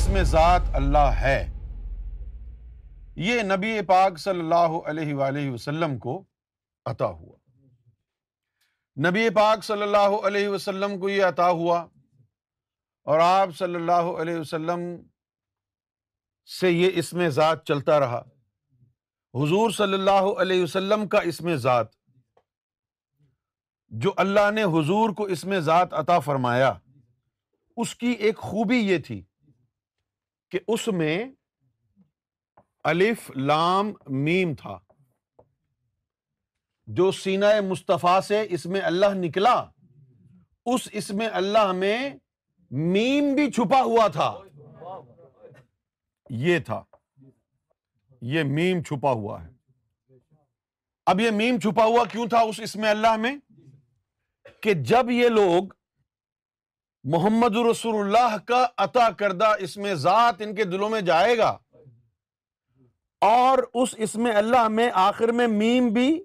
اسم ذات اللہ ہے۔ یہ نبی پاک صلی اللہ علیہ وآلہ وسلم کو عطا ہوا۔ نبی پاک صلی اللہ علیہ وسلم کو یہ عطا ہوا اور آپ صلی اللہ علیہ وسلم سے یہ اسم ذات چلتا رہا۔ حضور صلی اللہ علیہ وسلم کا اسم ذات۔ جو اللہ نے حضور کو اسم ذات عطا فرمایا، اس کی ایک خوبی یہ تھی کہ اس میں الف لام میم تھا۔ جو سینہ مصطفیٰ سے اس میں اللہ نکلا، اس اس میں اللہ میں میم بھی چھپا ہوا تھا۔ یہ تھا۔ یہ میم چھپا ہوا ہے۔ اب یہ میم چھپا ہوا کیوں تھا اس اس میں اللہ میں؟ کہ جب یہ لوگ محمد رسول اللہ کا عطا کردہ اس میں ذات ان کے دلوں میں جائے گا۔ اور اس اس میں اللہ میں آخر میں میم بھی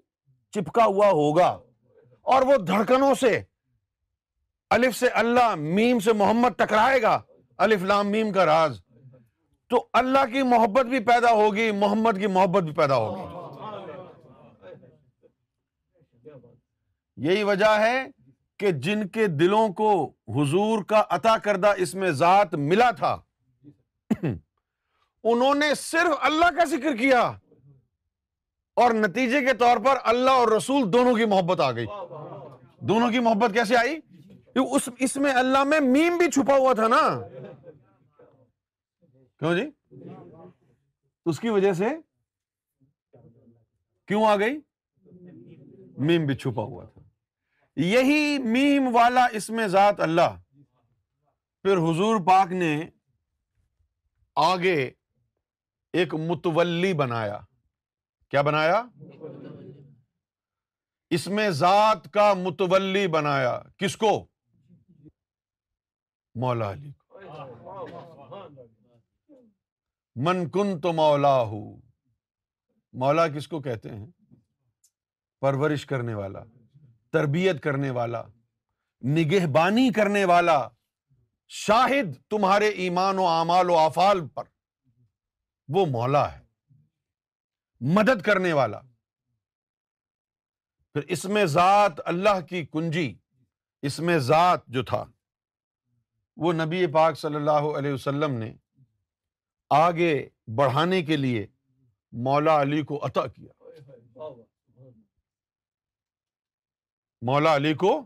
چپکا ہوا ہوگا۔ اور وہ دھڑکنوں سے الف سے اللہ، میم سے محمد ٹکرائے گا۔ الف لام، میم کا راز۔ تو اللہ کی محبت بھی پیدا ہوگی، محمد کی محبت بھی پیدا ہوگی۔ یہی وجہ ہے کہ جن کے دلوں کو حضور کا عطا کردہ اس میں ذات ملا تھا۔ انہوں نے صرف اللہ کا ذکر کیا۔ اور نتیجے کے طور پر اللہ اور رسول دونوں کی محبت آ گئی۔ دونوں کی محبت کیسے آئی؟ اس اس میں اللہ میں میم بھی چھپا ہوا تھا نا۔ کیوں جی؟ اس کی وجہ سے کیوں آ گئی؟ میم بھی چھپا ہوا تھا۔ یہی میم والا اس میں ذات اللہ۔ پھر حضور پاک نے آگے ایک متولی بنایا۔ کیا بنایا؟ اس میں ذات کا متولی بنایا۔ کس کو؟ مولا علی کو۔ من کن تو مولا ہو مولا کس کو کہتے ہیں؟ پرورش کرنے والا۔ تربیت کرنے والا، نگہبانی کرنے والا، شاہد تمہارے ایمان و اعمال و افال پر۔ وہ مولا ہے، مدد کرنے والا۔ پھر اس میں ذات اللہ کی کنجی، اس میں ذات جو تھا، وہ نبی پاک صلی اللہ علیہ وسلم نے آگے بڑھانے کے لیے مولا علی کو عطا کیا۔ مولا علی کو؟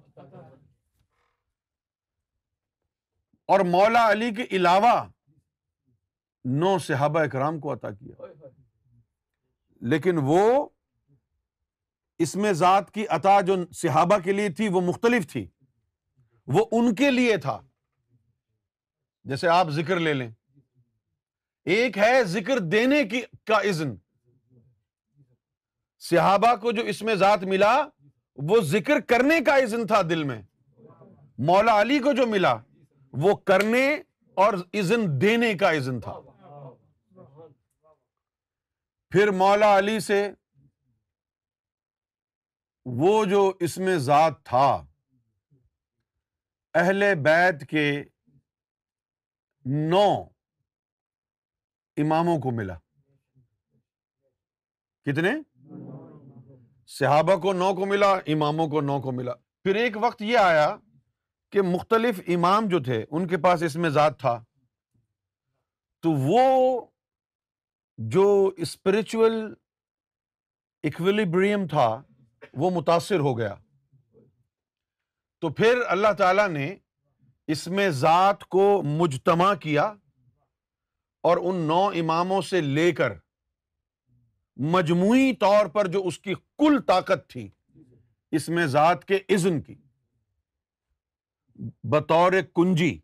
اور مولا علی کے علاوہ نو صحابہ اکرام کو عطا کیا۔ لیکن وہ اس میں ذات کی عطا جو صحابہ کے لیے تھی وہ مختلف تھی۔ وہ ان کے لیے تھا۔ جیسے آپ ذکر لے لیں۔ ایک ہے ذکر دینے کی کا اذن۔ صحابہ کو جو اس میں ذات ملا وہ ذکر کرنے کا اذن تھا دل میں۔ مولا علی کو جو ملا، وہ کرنے اور اذن دینے کا اذن تھا۔ پھر مولا علی سے وہ جو اس میں ذات تھا، اہل بیت کے نو اماموں کو ملا۔ کتنے؟ صحابہ کو نو کو ملا، اماموں کو نو کو ملا۔ پھر ایک وقت یہ آیا کہ مختلف امام جو تھے، ان کے پاس اس میں ذات تھا۔ تو وہ جو اسپرچل اکولیبریم تھا، وہ متاثر ہو گیا۔ تو پھر اللہ تعالی نے اس میں ذات کو مجتمع کیا اور ان نو اماموں سے لے کر مجموعی طور پر جو اس کی کل طاقت تھی، اس میں ذات کے عزن کی۔ بطور کنجی،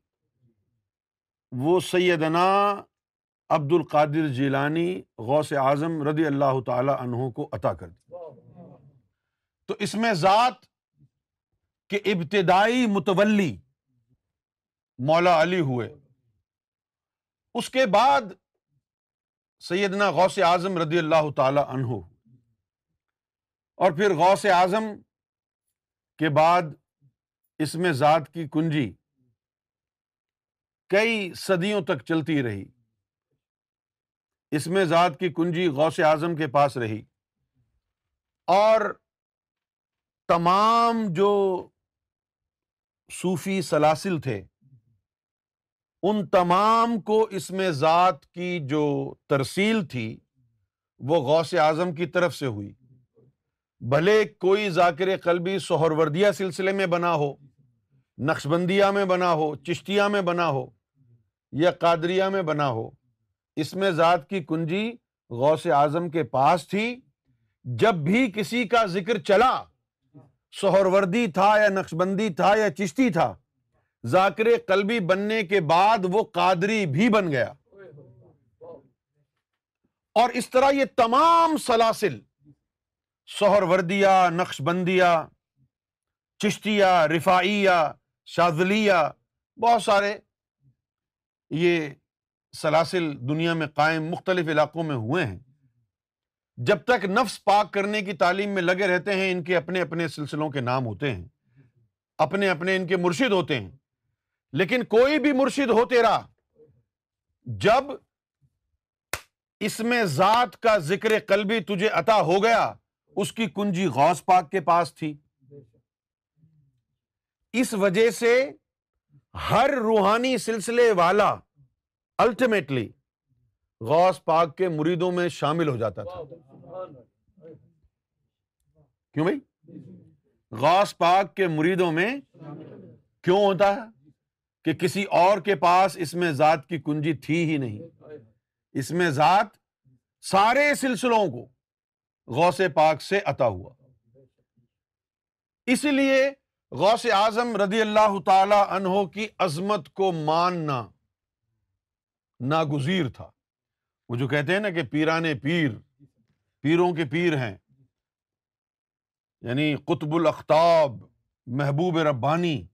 وہ سیدنا عبد القادر جیلانی غوث اعظم رضی اللہ تعالی عنہ کو عطا کر دی۔ تو اس میں ذات کے ابتدائی متولی مولا علی ہوئے۔ اس کے بعد سیدنا غوث اعظم رضی اللہ تعالی عنہ۔ اور پھر غوث اعظم کے بعد اس میں ذات کی کنجی کئی صدیوں تک چلتی رہی۔ اس میں ذات کی کنجی غوث اعظم کے پاس رہی۔ اور تمام جو صوفی سلاسل تھے ان تمام کو اس میں ذات کی جو ترسیل تھی، وہ غوث اعظم کی طرف سے ہوئی۔ بھلے کوئی ذاکر قلبی سہروردیہ سلسلے میں بنا ہو، نقشبندیہ میں بنا ہو، چشتیہ میں بنا ہو یا قادریہ میں بنا ہو، اس میں ذات کی کنجی غوث اعظم کے پاس تھی۔ جب بھی کسی کا ذکر چلا، سہروردی تھا یا نقشبندی تھا یا چشتی تھا ذاکر قلبی بننے کے بعد وہ قادری بھی بن گیا۔ اور اس طرح یہ تمام سلاسل، سہروردیہ نقش بندیا چشتیہ رفائیہ شاذلیہ، بہت سارے یہ سلاسل دنیا میں قائم مختلف علاقوں میں ہوئے ہیں۔ جب تک نفس پاک کرنے کی تعلیم میں لگے رہتے ہیں، ان کے اپنے اپنے سلسلوں کے نام ہوتے ہیں۔ اپنے اپنے ان کے مرشد ہوتے ہیں۔ لیکن کوئی بھی مرشد ہو تیرا، جب اس میں ذات کا ذکر قلبی تجھے عطا ہو گیا، اس کی کنجی غوث پاک کے پاس تھی۔ اس وجہ سے ہر روحانی سلسلے والا الٹیمیٹلی غوث پاک کے مریدوں میں شامل ہو جاتا تھا۔ کیوں بھائی؟ غوث پاک کے مریدوں میں کیوں ہوتا ہے؟ کہ کسی اور کے پاس اس میں ذات کی کنجی تھی ہی نہیں۔ اس میں ذات سارے سلسلوں کو غوث پاک سے عطا ہوا۔ اس لیے غوث اعظم رضی اللہ تعالی عنہ کی عظمت کو ماننا ناگزیر تھا۔ وہ جو کہتے ہیں نا کہ پیرانے پیر، پیروں کے پیر ہیں۔ یعنی قطب الختاب محبوب ربانی۔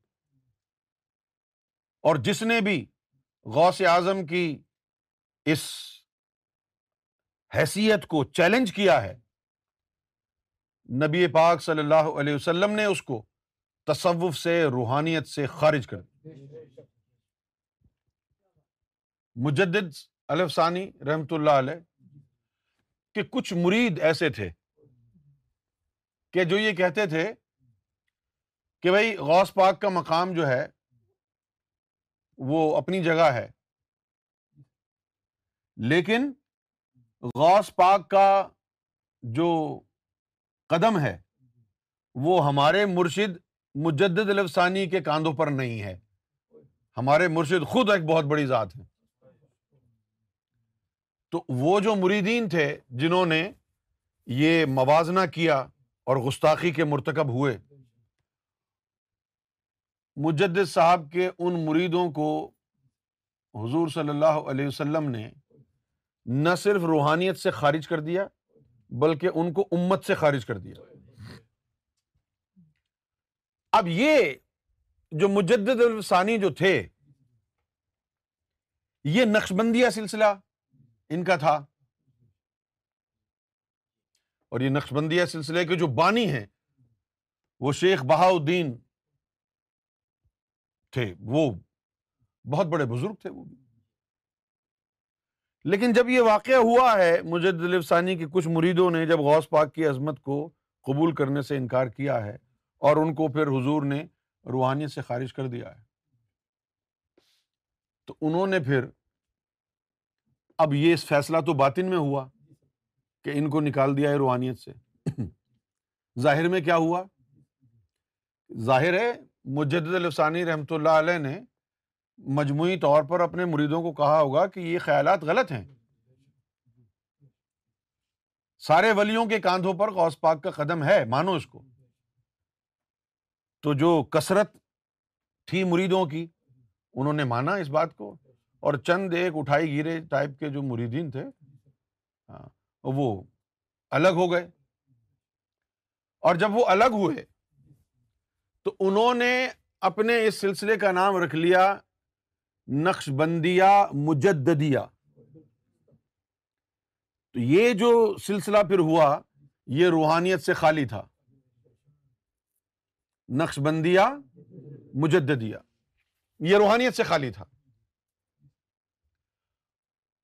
اور جس نے بھی غوث اعظم کی اس حیثیت کو چیلنج کیا ہے، نبی پاک صلی اللہ علیہ وسلم نے اس کو تصوف سے، روحانیت سے خارج کر مجدد الف ثانی رحمت اللہ علیہ کہ کچھ مرید ایسے تھے کہ جو یہ کہتے تھے کہ بھائی غوث پاک کا مقام جو ہے وہ اپنی جگہ ہے۔ لیکن غوث پاک کا جو قدم ہے، وہ ہمارے مرشد مجدد الفسانی کے کاندھوں پر نہیں ہے۔ ہمارے مرشد خود ایک بہت بڑی ذات ہے تو وہ جو مریدین تھے، جنہوں نے یہ موازنہ کیا اور گستاخی کے مرتکب ہوئے مجدد صاحب کے ان مریدوں کو حضور صلی اللہ علیہ وسلم نے نہ صرف روحانیت سے خارج کر دیا، بلکہ ان کو امت سے خارج کر دیا۔ اب یہ جو مجدد الفسانی جو تھے، یہ نقشبندیہ سلسلہ ان کا تھا۔ اور یہ نقشبندیہ سلسلے کے جو بانی ہیں، وہ شیخ بہاؤدین تھے، وہ بہت بڑے بزرگ تھے وہ بھی۔ لیکن جب یہ واقعہ ہوا ہے مجد ثانی کے کچھ مریدوں نے جب غوث پاک کی عظمت کو قبول کرنے سے انکار کیا ہے اور ان کو پھر حضور نے روحانیت سے خارج کر دیا ہے، تو انہوں نے پھر اب یہ فیصلہ تو باطن میں ہوا کہ ان کو نکال دیا ہے روحانیت سے۔ ظاہر میں کیا ہوا؟ ظاہر ہے مجد الفسانی رحمۃ اللہ علیہ نے مجموعی طور پر اپنے مریدوں کو کہا ہوگا کہ یہ خیالات غلط ہیں۔ سارے ولیوں کے کاندھوں پر غوث پاک کا قدم ہے، مانو اس کو۔ تو جو کثرت تھی مریدوں کی، انہوں نے مانا اس بات کو اور چند ایک اٹھائی گیرے ٹائپ کے جو مریدین تھے ہاں، وہ الگ ہو گئے۔ اور جب وہ الگ ہوئے تو انہوں نے اپنے اس سلسلے کا نام رکھ لیا نقش بندیا مجددیہ۔ تو یہ جو سلسلہ پھر ہوا، یہ روحانیت سے خالی تھا۔ نقش بندیا مجددیہ۔ یہ روحانیت سے خالی تھا۔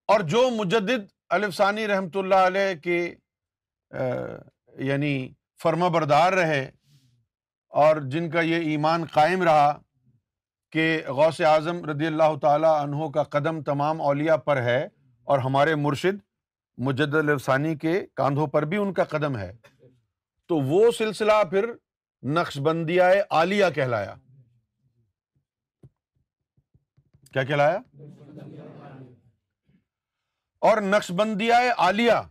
اور جو مجدد الف ثانی رحمۃ اللہ علیہ کے یعنی فرما بردار رہے اور جن کا یہ ایمان قائم رہا کہ غوث اعظم رضی اللہ تعالیٰ عنہ کا قدم تمام اولیاء پر ہے اور ہمارے مرشد مجد الفسانی کے کاندھوں پر بھی ان کا قدم ہے، تو وہ سلسلہ پھر نقش بندیہ عالیہ کہلایا۔ کیا کہلایا؟ اور نقش بندیہ عالیہ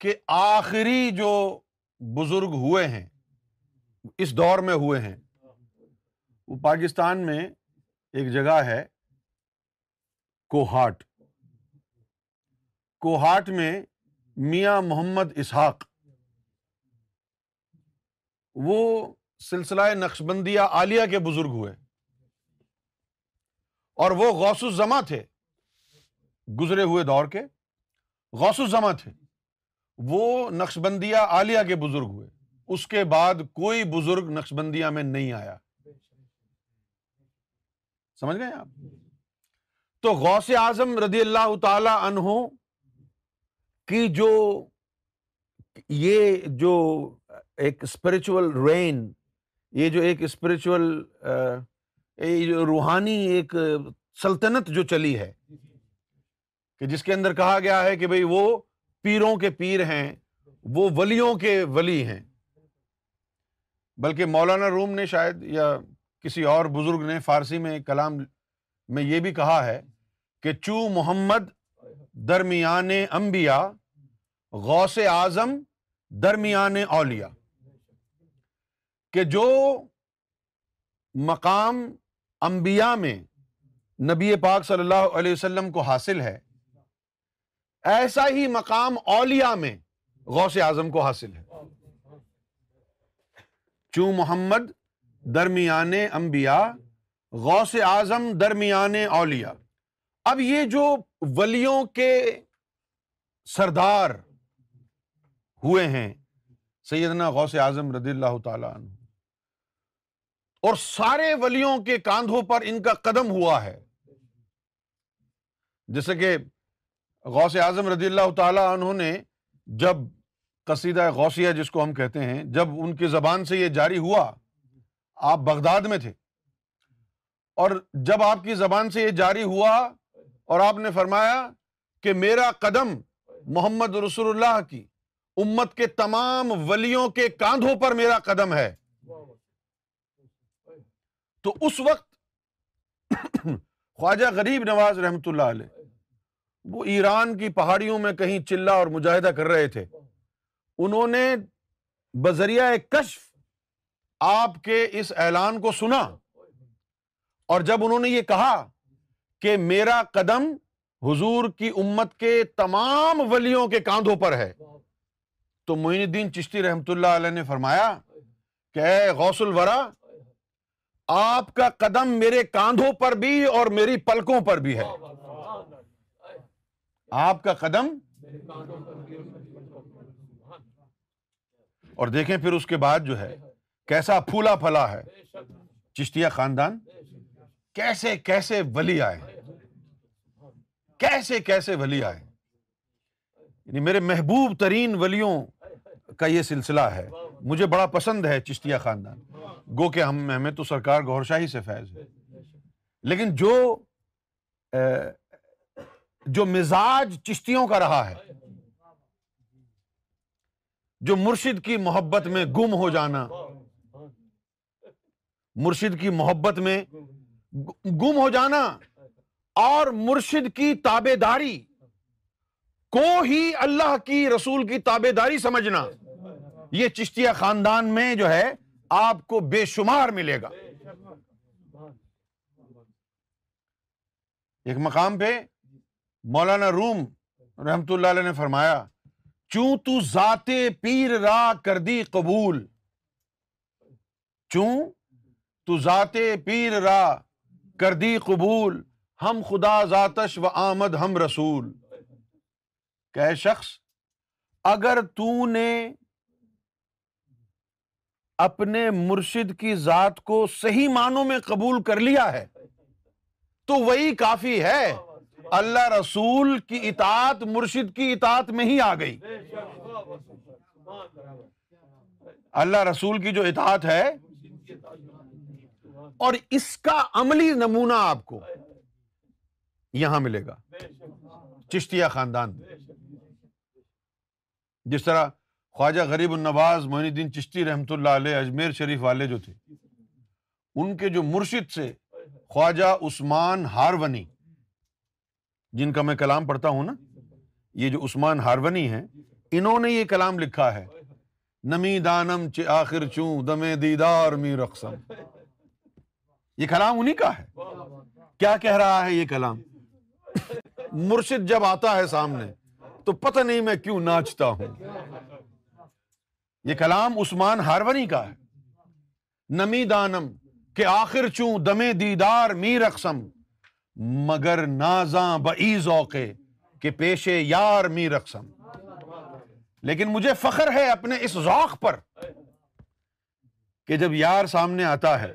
کے آخری جو بزرگ ہوئے ہیں اس دور میں ہوئے ہیں۔ وہ پاکستان میں ایک جگہ ہے، کوہاٹ۔ کوہاٹ میں میاں محمد اسحاق۔ وہ سلسلہ نقش بندیہ عالیہ کے بزرگ ہوئے۔ اور وہ غوث الزما تھے، گزرے ہوئے دور کے۔ غوث الزما تھے۔ وہ نقش بندیہ عالیہ کے بزرگ ہوئے۔ اس کے بعد کوئی بزرگ نقش بندیہ میں نہیں آیا۔ سمجھ گئے آپ؟ تو غوث اعظم رضی اللہ تعالی عنہ کی جو یہ جو ایک اسپرچل رین یہ جو ایک اسپرچل روحانی ایک سلطنت جو چلی ہے، کہ جس کے اندر کہا گیا ہے کہ بھائی وہ پیروں کے پیر ہیں، وہ ولیوں کے ولی ہیں۔ بلکہ مولانا روم نے شاید یا کسی اور بزرگ نے فارسی میں کلام میں یہ بھی کہا ہے کہ چو محمد درمیان انبیاء، غوث اعظم درمیان اولیا کہ جو مقام انبیاء میں نبی پاک صلی اللہ علیہ وسلم کو حاصل ہے، ایسا ہی مقام اولیا میں غوث اعظم کو حاصل ہے۔ چوں محمد درمیان انبیاء، غوث اعظم درمیان اولیا اب یہ جو ولیوں کے سردار ہوئے ہیں، سیدنا غوث اعظم رضی اللہ تعالی عنہ۔ اور سارے ولیوں کے کاندھوں پر ان کا قدم ہوا ہے۔ جیسے کہ غوث اعظم رضی اللہ تعالی عنہ نے جب قصیدہ غوثیہ جس کو ہم کہتے ہیں، جب ان کی زبان سے یہ جاری ہوا، آپ بغداد میں تھے۔ اور جب آپ کی زبان سے یہ جاری ہوا اور آپ نے فرمایا کہ میرا قدم محمد رسول اللہ کی، امت کے تمام ولیوں کے کاندھوں پر میرا قدم ہے۔ تو اس وقت خواجہ غریب نواز رحمت اللہ علیہ، وہ ایران کی پہاڑیوں میں کہیں چلا اور مجاہدہ کر رہے تھے۔ انہوں نے بذریعہ کشف آپ کے اس اعلان کو سنا۔ اور جب انہوں نے یہ کہا کہ میرا قدم حضور کی امت کے تمام ولیوں کے کاندھوں پر ہے، تو معین الدین چشتی رحمت اللہ علیہ نے فرمایا کہ اے غوث الورا، آپ کا قدم میرے کاندھوں پر بھی اور میری پلکوں پر بھی ہے۔ آپ کا قدم اور دیکھیں پھر اس کے بعد جو ہے، کیسا پھولا پھلا ہے۔ چشتیا خاندان، کیسے کیسے ولی آئے۔ کیسے کیسے ولی آئے۔ یعنی میرے محبوب ترین ولیوں کا یہ سلسلہ ہے۔ مجھے بڑا پسند ہے چشتیا خاندان۔ گو کہ ہم، ہمیں تو سرکار گور شاہی سے فیض ہے۔ لیکن جو جو مزاج چشتیوں کا رہا ہے جو مرشد کی محبت میں گم ہو جانا۔ مرشد کی محبت میں گم ہو جانا۔ اور مرشد کی تابے داری کو ہی اللہ کی رسول کی تابے داری سمجھنا۔ یہ چشتیہ خاندان میں جو ہے، آپ کو بے شمار ملے گا۔ ایک مقام پہ مولانا روم رحمت اللہ علیہ نے فرمایا چوں تو ذات پیر را کر دی قبول؟ چوں تو ذات پیر را کر دی قبول؟ ہم خدا ذاتش و آمد ہم رسول۔ کہ شخص، اگر تو نے اپنے مرشد کی ذات کو صحیح معنوں میں قبول کر لیا ہے، تو وہی کافی ہے۔ اللہ رسول کی اطاعت مرشد کی اطاعت میں ہی آ گئی۔ اللہ رسول کی جو اطاعت ہے، اور اس کا عملی نمونہ آپ کو یہاں ملے گا۔ چشتیہ خاندان۔ جس طرح خواجہ غریب النواز معین الدین چشتی رحمۃ اللہ علیہ اجمیر شریف والے جو تھے، ان کے جو مرشد سے خواجہ عثمان ہارونی جن کا میں کلام پڑھتا ہوں نا، یہ جو عثمان ہارونی ہیں، انہوں نے یہ کلام لکھا ہے۔ نمی دانم چ آخر چوں، دمے دیدار می رقصم۔ یہ کلام انہیں کا ہے۔ کیا کہہ رہا ہے یہ کلام؟ مرشد جب آتا ہے سامنے، تو پتہ نہیں میں کیوں ناچتا ہوں۔ یہ کلام عثمان ہارونی کا ہے۔ نمی دانم کہ آخر چوں، دمے دیدار می رقصم۔ مگر نازاں بعیز اوقے کہ پیشے یار می رقصم لیکن مجھے فخر ہے اپنے اس ذوق پر کہ جب یار سامنے آتا ہے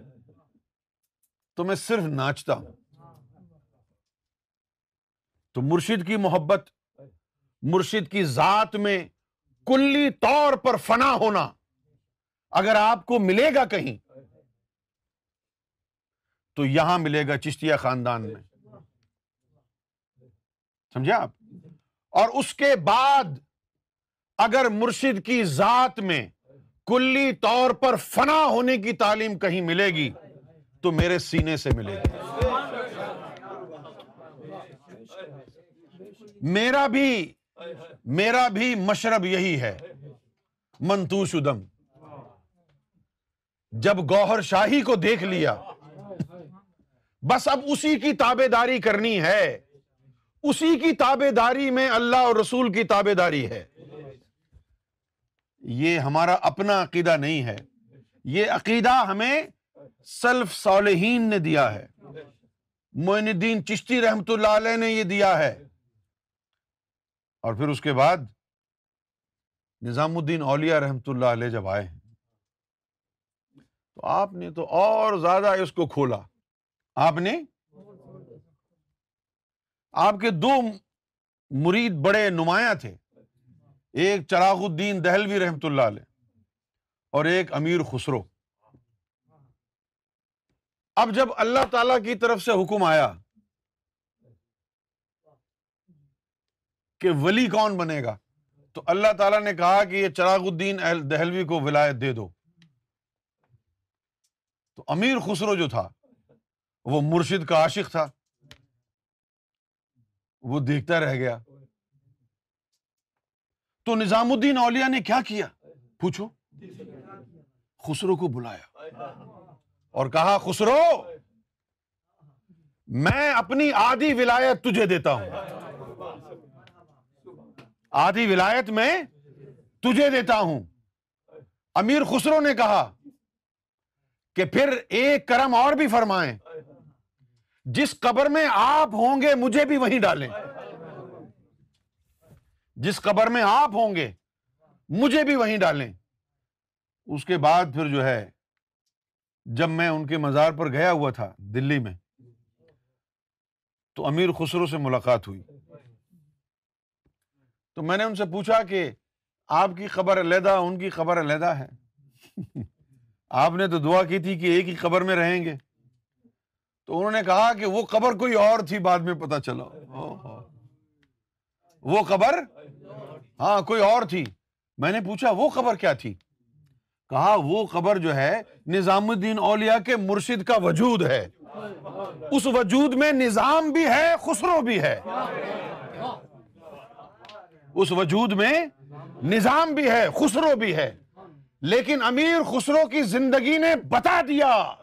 تو میں صرف ناچتا ہوں۔ تو مرشد کی محبت، مرشد کی ذات میں کلی طور پر فنا ہونا اگر آپ کو ملے گا کہیں تو یہاں ملے گا چشتیہ خاندان میں۔ سمجھے آپ؟ اور اس کے بعد اگر مرشد کی ذات میں کلی طور پر فنا ہونے کی تعلیم کہیں ملے گی، تو میرے سینے سے ملے گی۔ میرا بھی میرا بھی مشرب یہی ہے، منتوش ادم۔ جب گوہر شاہی کو دیکھ لیا، بس اب اسی کی تابے داری کرنی ہے۔ اسی کی تابے داری میں اللہ اور رسول کی تابے داری ہے۔ یہ ہمارا اپنا عقیدہ نہیں ہے۔ یہ عقیدہ ہمیں سلف صالحین نے دیا ہے۔ معین الدین چشتی رحمت اللہ علیہ نے یہ دیا ہے۔ اور پھر اس کے بعد نظام الدین اولیا رحمت اللہ علیہ جب آئے ہیں، تو آپ نے تو اور زیادہ اس کو کھولا۔ آپ نے آپ کے دو مرید بڑے نمایاں تھے۔ ایک چراغ الدین دہلوی رحمت اللہ علیہ اور ایک امیر خسرو۔ اب جب اللہ تعالی کی طرف سے حکم آیا کہ ولی کون بنے گا، تو اللہ تعالیٰ نے کہا کہ یہ چراغ الدین دہلوی کو ولایت دے دو۔ تو امیر خسرو جو تھا، وہ مرشد کا عاشق تھا۔ وہ دیکھتا رہ گیا۔ تو نظام الدین اولیا نے کیا کیا؟ پوچھو۔ خسرو کو بلایا اور کہا، خسرو، میں اپنی آدھی ولایت تجھے دیتا ہوں۔ آدھی ولایت میں تجھے دیتا ہوں۔ امیر خسرو نے کہا کہ پھر ایک کرم اور بھی فرمائیں۔ جس قبر میں آپ ہوں گے، مجھے بھی وہیں ڈالیں۔ جس قبر میں آپ ہوں گے، مجھے بھی وہیں ڈالیں۔ اس کے بعد پھر جو ہے، جب میں ان کے مزار پر گیا ہوا تھا دلی میں، تو امیر خسرو سے ملاقات ہوئی۔ تو میں نے ان سے پوچھا کہ آپ کی خبر علیحدہ، ان کی خبر علیحدہ ہے؟ آپ نے تو دعا کی تھی کہ ایک ہی خبر میں رہیں گے۔ تو انہوں نے کہا کہ وہ خبر کوئی اور تھی، بعد میں پتا چلا۔ ہاں، ہاں۔ وہ خبر ہاں کوئی اور تھی۔ میں نے پوچھا، وہ خبر کیا تھی؟ کہا، وہ خبر جو ہے، نظام الدین اولیا کے مرشد کا وجود ہے۔ اس وجود میں نظام بھی ہے، خسرو بھی ہے۔ اس وجود میں نظام بھی ہے، خسرو بھی ہے۔ لیکن امیر خسرو کی زندگی نے بتا دیا۔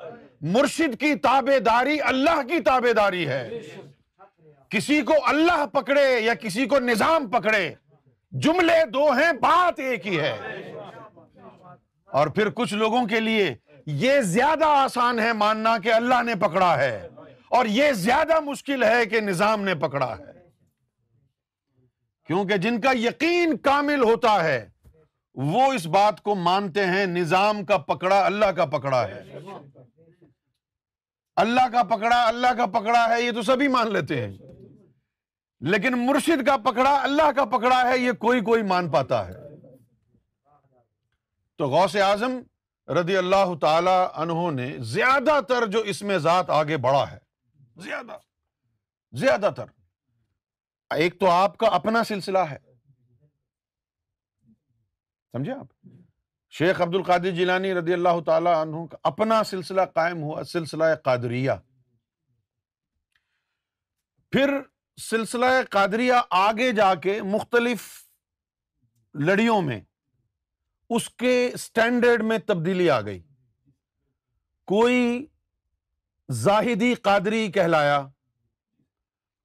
مرشد کی تابے داری اللہ کی تابے داری ہے۔ کسی کو اللہ پکڑے یا کسی کو نظام پکڑے، جملے دو ہیں، بات ایک ہی ہے۔ اور پھر کچھ لوگوں کے لیے یہ زیادہ آسان ہے ماننا کہ اللہ نے پکڑا ہے، اور یہ زیادہ مشکل ہے کہ نظام نے پکڑا ہے۔ کیونکہ جن کا یقین کامل ہوتا ہے، وہ اس بات کو مانتے ہیں، نظام کا پکڑا، اللہ کا پکڑا ہے۔ اللہ کا پکڑا، اللہ کا پکڑا ہے، یہ تو سبھی مان لیتے ہیں۔ لیکن مرشد کا پکڑا، اللہ کا پکڑا ہے، یہ کوئی کوئی مان پاتا ہے۔ تو غوث اعظم رضی اللہ تعالی عنہ نے زیادہ تر جو اس میں ذات آگے بڑھا ہے، زیادہ زیادہ تر۔ ایک تو آپ کا اپنا سلسلہ ہے۔ سمجھے آپ؟ شیخ عبد القادر جیلانی رضی اللہ تعالی عنہ کا اپنا سلسلہ قائم ہوا، سلسلہ قادریہ۔ پھر سلسلہ قادریہ آگے جا کے مختلف لڑیوں میں اس کے اسٹینڈرڈ میں تبدیلی آ گئی۔ کوئی زاہدی قادری کہلایا،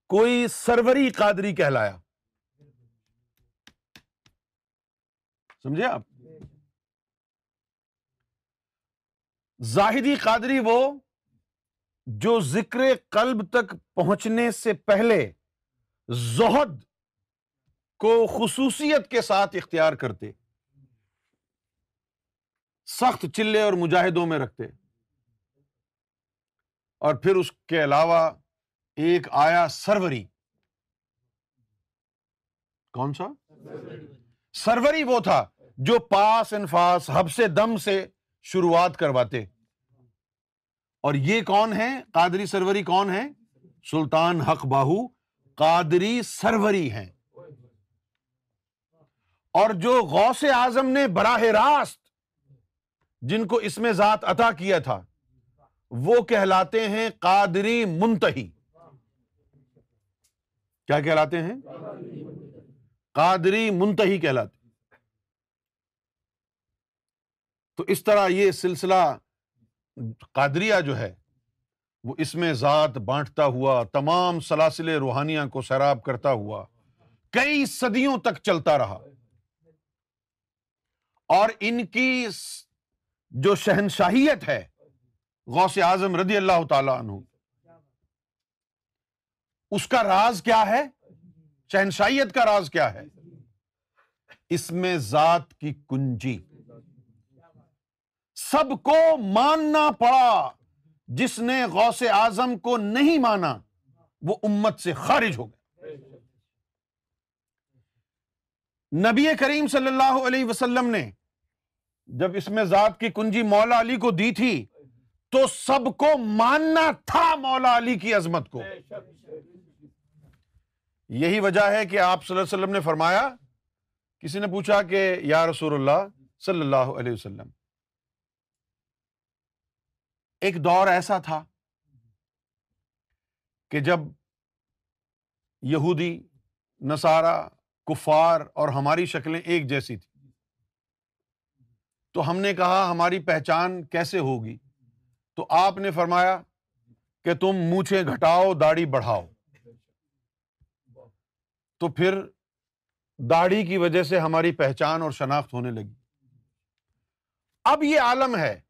کوئی سروری قادری کہلایا۔ سمجھے آپ؟ زاہدی قادری وہ جو ذکر قلب تک پہنچنے سے پہلے زہد کو خصوصیت کے ساتھ اختیار کرتے، سخت چلے اور مجاہدوں میں رکھتے۔ اور پھر اس کے علاوہ ایک آیا سروری۔ کون سا؟ سروری وہ تھا جو پاس انفاس حب سے دم سے شروعات کرواتے۔ اور یہ کون ہے قادری سروری کون ہے سلطان حق باہو، قادری سروری ہیں۔ اور جو غوث اعظم نے براہ راست جن کو اس میں ذات عطا کیا تھا، وہ کہلاتے ہیں قادری منتہی۔ کیا کہلاتے ہیں؟ قادری منتہی کہلاتے۔ تو اس طرح یہ سلسلہ قادریہ جو ہے، وہ اس میں ذات بانٹتا ہوا، تمام سلاسل روحانیہ کو سیراب کرتا ہوا، کئی صدیوں تک چلتا رہا۔ اور ان کی جو شہنشاہیت ہے، غوث اعظم رضی اللہ تعالی عنہ، اس کا راز کیا ہے؟ شہنشاہیت کا راز کیا ہے؟ اس میں ذات کی کنجی۔ سب کو ماننا پڑا۔ جس نے غوث اعظم کو نہیں مانا، وہ امت سے خارج ہو گیا۔ نبی کریم صلی اللہ علیہ وسلم نے جب اس میں ذات کی کنجی مولا علی کو دی تھی، تو سب کو ماننا تھا مولا علی کی عظمت کو۔ یہی وجہ ہے کہ آپ صلی اللہ علیہ وسلم نے فرمایا، کسی نے پوچھا کہ یا رسول اللہ صلی اللہ علیہ وسلم ایک دور ایسا تھا کہ جب یہودی نسارا کفار اور ہماری شکلیں ایک جیسی تھی تو ہم نے کہا ہماری پہچان کیسے ہوگی؟ تو آپ نے فرمایا کہ تم مونچھے گھٹاؤ، داڑھی بڑھاؤ۔ تو پھر داڑھی کی وجہ سے ہماری پہچان اور شناخت ہونے لگی۔ اب یہ عالم ہے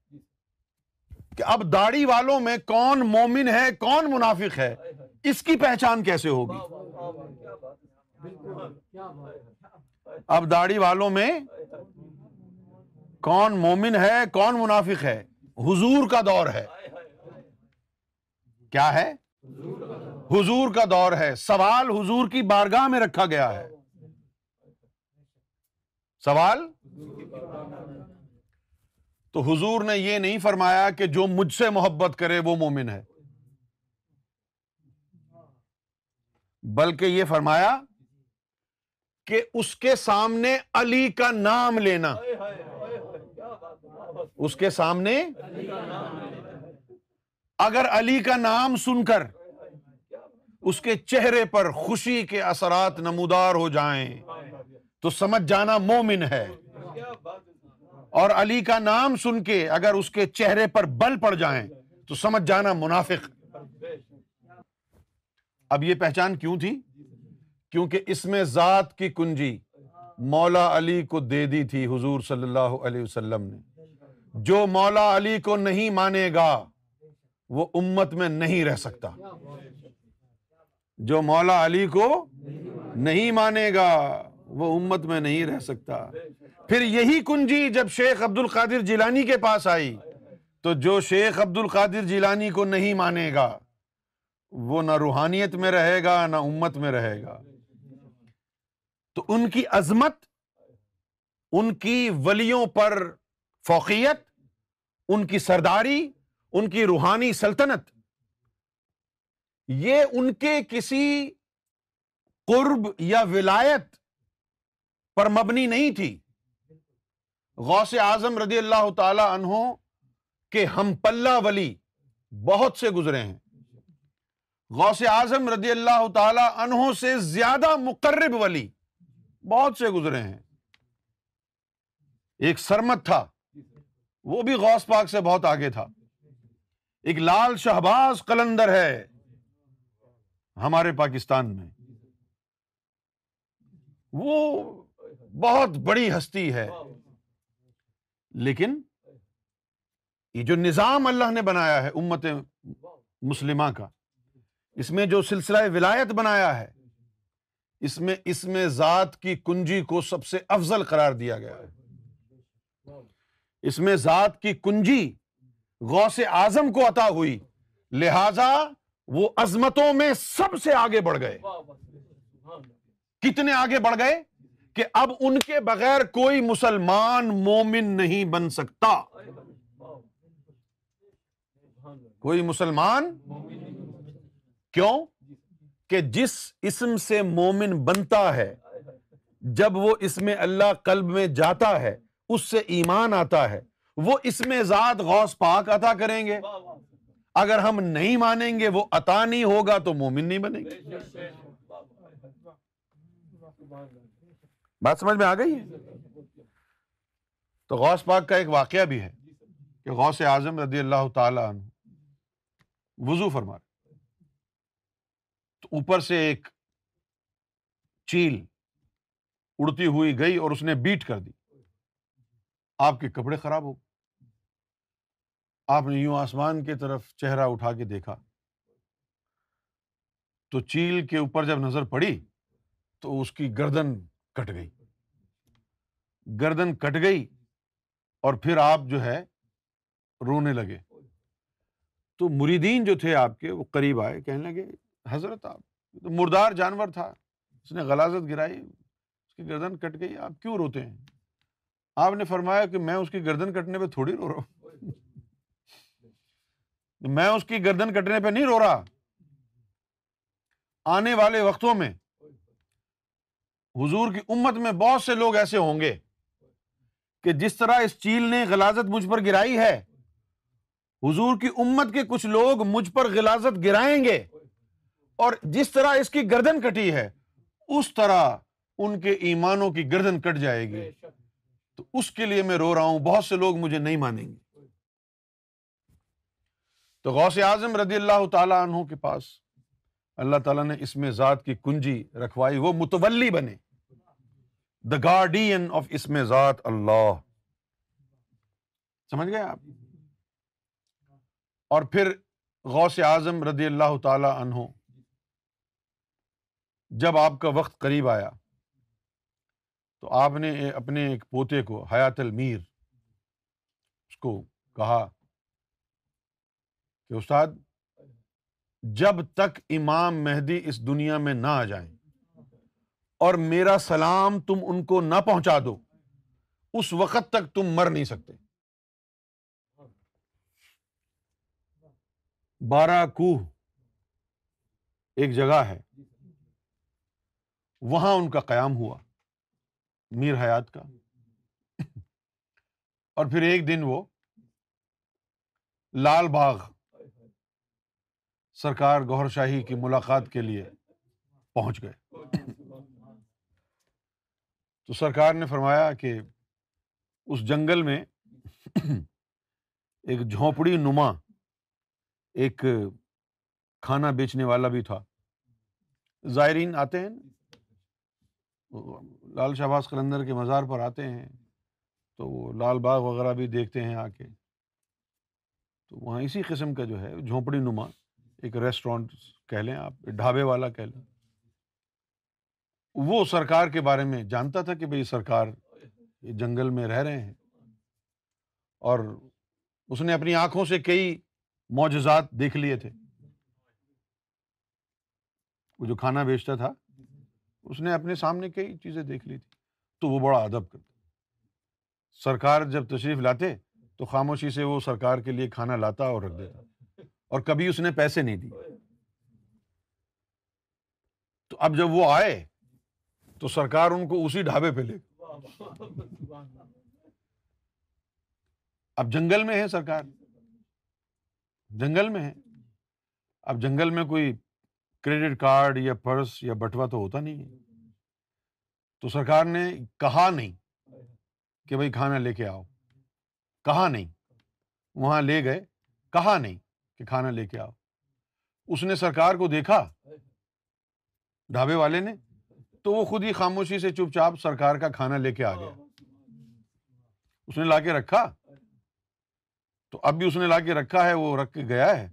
کہ اب داڑھی والوں میں کون مومن ہے کون منافق ہے؟ اس کی پہچان کیسے ہوگی؟ اب داڑھی والوں میں کون مومن ہے کون منافق ہے؟ حضور کا دور ہے۔ کیا ہے؟ حضور کا دور ہے۔ سوال حضور کی بارگاہ میں رکھا گیا ہے۔ سوال؟ تو حضور نے یہ نہیں فرمایا کہ جو مجھ سے محبت کرے وہ مومن ہے۔ بلکہ یہ فرمایا کہ اس کے سامنے علی کا نام لینا۔ اس کے سامنے اگر علی کا نام سن کر اس کے چہرے پر خوشی کے اثرات نمودار ہو جائیں تو سمجھ جانا مومن ہے۔ اور علی کا نام سن کے اگر اس کے چہرے پر بل پڑ جائیں تو سمجھ جانا منافق۔ اب یہ پہچان کیوں تھی؟ کیونکہ اس میں ذات کی کنجی مولا علی کو دے دی تھی حضور صلی اللہ علیہ وسلم نے۔ جو مولا علی کو نہیں مانے گا، وہ امت میں نہیں رہ سکتا۔ جو مولا علی کو نہیں مانے گا وہ امت میں نہیں رہ سکتا۔ پھر یہی کنجی جب شیخ عبد القادر جیلانی کے پاس آئی، تو جو شیخ عبد القادر جیلانی کو نہیں مانے گا، وہ نہ روحانیت میں رہے گا، نہ امت میں رہے گا۔ تو ان کی عظمت، ان کی ولیوں پر فوقیت، ان کی سرداری، ان کی روحانی سلطنت، یہ ان کے کسی قرب یا ولایت پر مبنی نہیں تھی۔ غوث اعظم رضی اللہ تعالی عنہ کے ہم پلہ ولی بہت سے گزرے ہیں۔ غوث اعظم رضی اللہ تعالی عنہ سے زیادہ مقرب ولی بہت سے گزرے ہیں۔ ایک سرمت تھا۔ وہ بھی غوث پاک سے بہت آگے تھا۔ ایک لال شہباز قلندر ہے ہمارے پاکستان میں۔ وہ بہت بڑی ہستی ہے۔ لیکن یہ جو نظام اللہ نے بنایا ہے امت مسلمہ کا اس میں جو سلسلہ ولایت بنایا ہے اس میں اس میں ذات کی کنجی کو سب سے افضل قرار دیا گیا ہے۔ اس میں ذات کی کنجی غوث اعظم کو عطا ہوئی لہذا وہ عظمتوں میں سب سے آگے بڑھ گئے۔ کتنے آگے بڑھ گئے؟ کہ اب ان کے بغیر کوئی مسلمان مومن نہیں بن سکتا۔ کوئی مسلمان؟ کیوں؟ کہ جس اسم سے مومن بنتا ہے، جب وہ اس میں اللہ قلب میں جاتا ہے، اس سے ایمان آتا ہے، وہ اس میں ذات غوث پاک عطا کریں گے۔ اگر ہم نہیں مانیں گے، وہ عطا نہیں ہوگا تو مومن نہیں بنے گے۔ بات سمجھ میں آ گئی تو غوث پاک کا ایک واقعہ بھی ہے کہ غوث اعظم رضی اللہ تعالی عنہ وضو فرما تو اوپر سے ایک چیل اڑتی ہوئی گئی اور اس نے بیٹ کر دی۔ آپ کے کپڑے خراب ہو آپ نے یوں آسمان کی طرف چہرہ اٹھا کے دیکھا۔ تو چیل کے اوپر جب نظر پڑی تو اس کی گردن کٹ گئی۔ گردن کٹ گئی اور پھر آپ جو ہے رونے لگے۔ تو مریدین جو تھے آپ کے وہ قریب آئے، کہنے لگے، حضرت آپ تو مردار جانور تھا، اس نے غلازت گرائی، اس کی گردن کٹ گئی، آپ کیوں روتے ہیں؟ آپ نے فرمایا کہ میں اس کی گردن کٹنے پہ تھوڑی رو رہا ہوں۔ میں اس کی گردن کٹنے پہ نہیں رو رہا۔ آنے والے وقتوں میں حضور کی امت میں بہت سے لوگ ایسے ہوں گے کہ جس طرح اس چیل نے غلازت مجھ پر گرائی ہے، حضور کی امت کے کچھ لوگ مجھ پر غلازت گرائیں گے اور جس طرح اس کی گردن کٹی ہے، اس طرح ان کے ایمانوں کی گردن کٹ جائے گی۔ تو اس کے لیے میں رو رہا ہوں، بہت سے لوگ مجھے نہیں مانیں گے۔ تو غوث اعظم رضی اللہ تعالیٰ عنہ کے پاس اللہ تعالیٰ نے اس میں ذات کی کنجی رکھوائی، وہ متولی بنے۔ دا گارڈین آف اس میں ذات اللہ سمجھ گئے آپ؟ اور پھر غوث اعظم رضی اللہ تعالی عنہ، جب آپ کا وقت قریب آیا، تو آپ نے اپنے ایک پوتے کو حیات المیر، اس کو کہا کہ استاد، جب تک امام مہدی اس دنیا میں نہ آ جائیں اور میرا سلام تم ان کو نہ پہنچا دو۔ اس وقت تک تم مر نہیں سکتے۔ بارہ کوہ ایک جگہ ہے۔ وہاں ان کا قیام ہوا۔ میر حیات کا۔ اور پھر ایک دن وہ لال باغ سرکار گور شاہی کی ملاقات کے لیے پہنچ گئے۔ تو سرکار نے فرمایا کہ اس جنگل میں ایک جھونپڑی نما، ایک کھانا بیچنے والا بھی تھا۔ زائرین آتے ہیں۔ لال شہباز قلندر کے مزار پر آتے ہیں۔ تو وہ لال باغ وغیرہ بھی دیکھتے ہیں آ کے۔ تو وہاں اسی قسم کا جو ہے، جھونپڑی نما، ایک ریسٹورینٹ کہہ لیں آپ، ڈھابے والا کہہ لیں۔ وہ سرکار کے بارے میں جانتا تھا کہ بھائی سرکار جنگل میں رہ رہے ہیں۔ اور اس نے اپنی آنکھوں سے کئی معجزات دیکھ لیے تھے۔ وہ جو کھانا بیچتا تھا، اس نے اپنے سامنے کئی چیزیں دیکھ لی تھی۔ تو وہ بڑا ادب کرتا۔ سرکار جب تشریف لاتے تو خاموشی سے وہ سرکار کے لیے کھانا لاتا اور رکھ دیتا۔ اور کبھی اس نے پیسے نہیں دیے۔ تو اب جب وہ آئے تو سرکار ان کو اسی ڈھابے پہ لے اب جنگل میں ہے سرکار۔ جنگل میں ہے۔ اب جنگل میں کوئی کریڈٹ کارڈ یا پرس یا بٹوا تو ہوتا نہیں ہے۔ تو سرکار نے کہا نہیں کہ بھائی کھانا لے کے آؤ۔ کہا نہیں۔ وہاں لے گئے۔ کہا نہیں کہ کھانا لے کے آؤ۔ اس نے سرکار کو دیکھا۔ ڈھابے والے نے تو وہ خود ہی خاموشی سے چپ چاپ سرکار کا کھانا لے کے آ گیا۔ اس نے لا کے رکھا؟ تو اب بھی اس نے لا کے رکھا ہے، وہ رکھ کے گیا ہے۔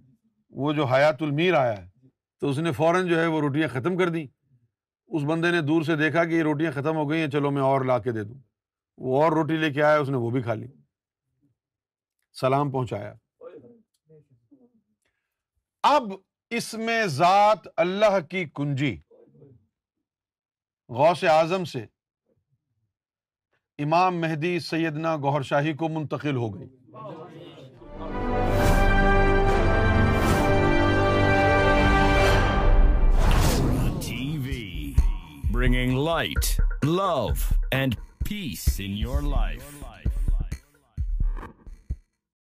وہ جو حیات المیر آیا ہے، تو اس نے فوراً جو ہے وہ روٹیاں ختم کر دی اس بندے نے دور سے دیکھا کہ یہ روٹیاں ختم ہو گئی ہیں، چلو میں اور لا کے دے دوں۔ وہ اور روٹی لے کے آیا، اس نے وہ بھی کھا لی۔ سلام پہنچایا۔ اب اس میں ذات اللہ کی کنجی۔ غوث اعظم سے امام مہدی سیدنا گوہر شاہی کو منتقل ہو گئی۔ We bringing light love and peace in your life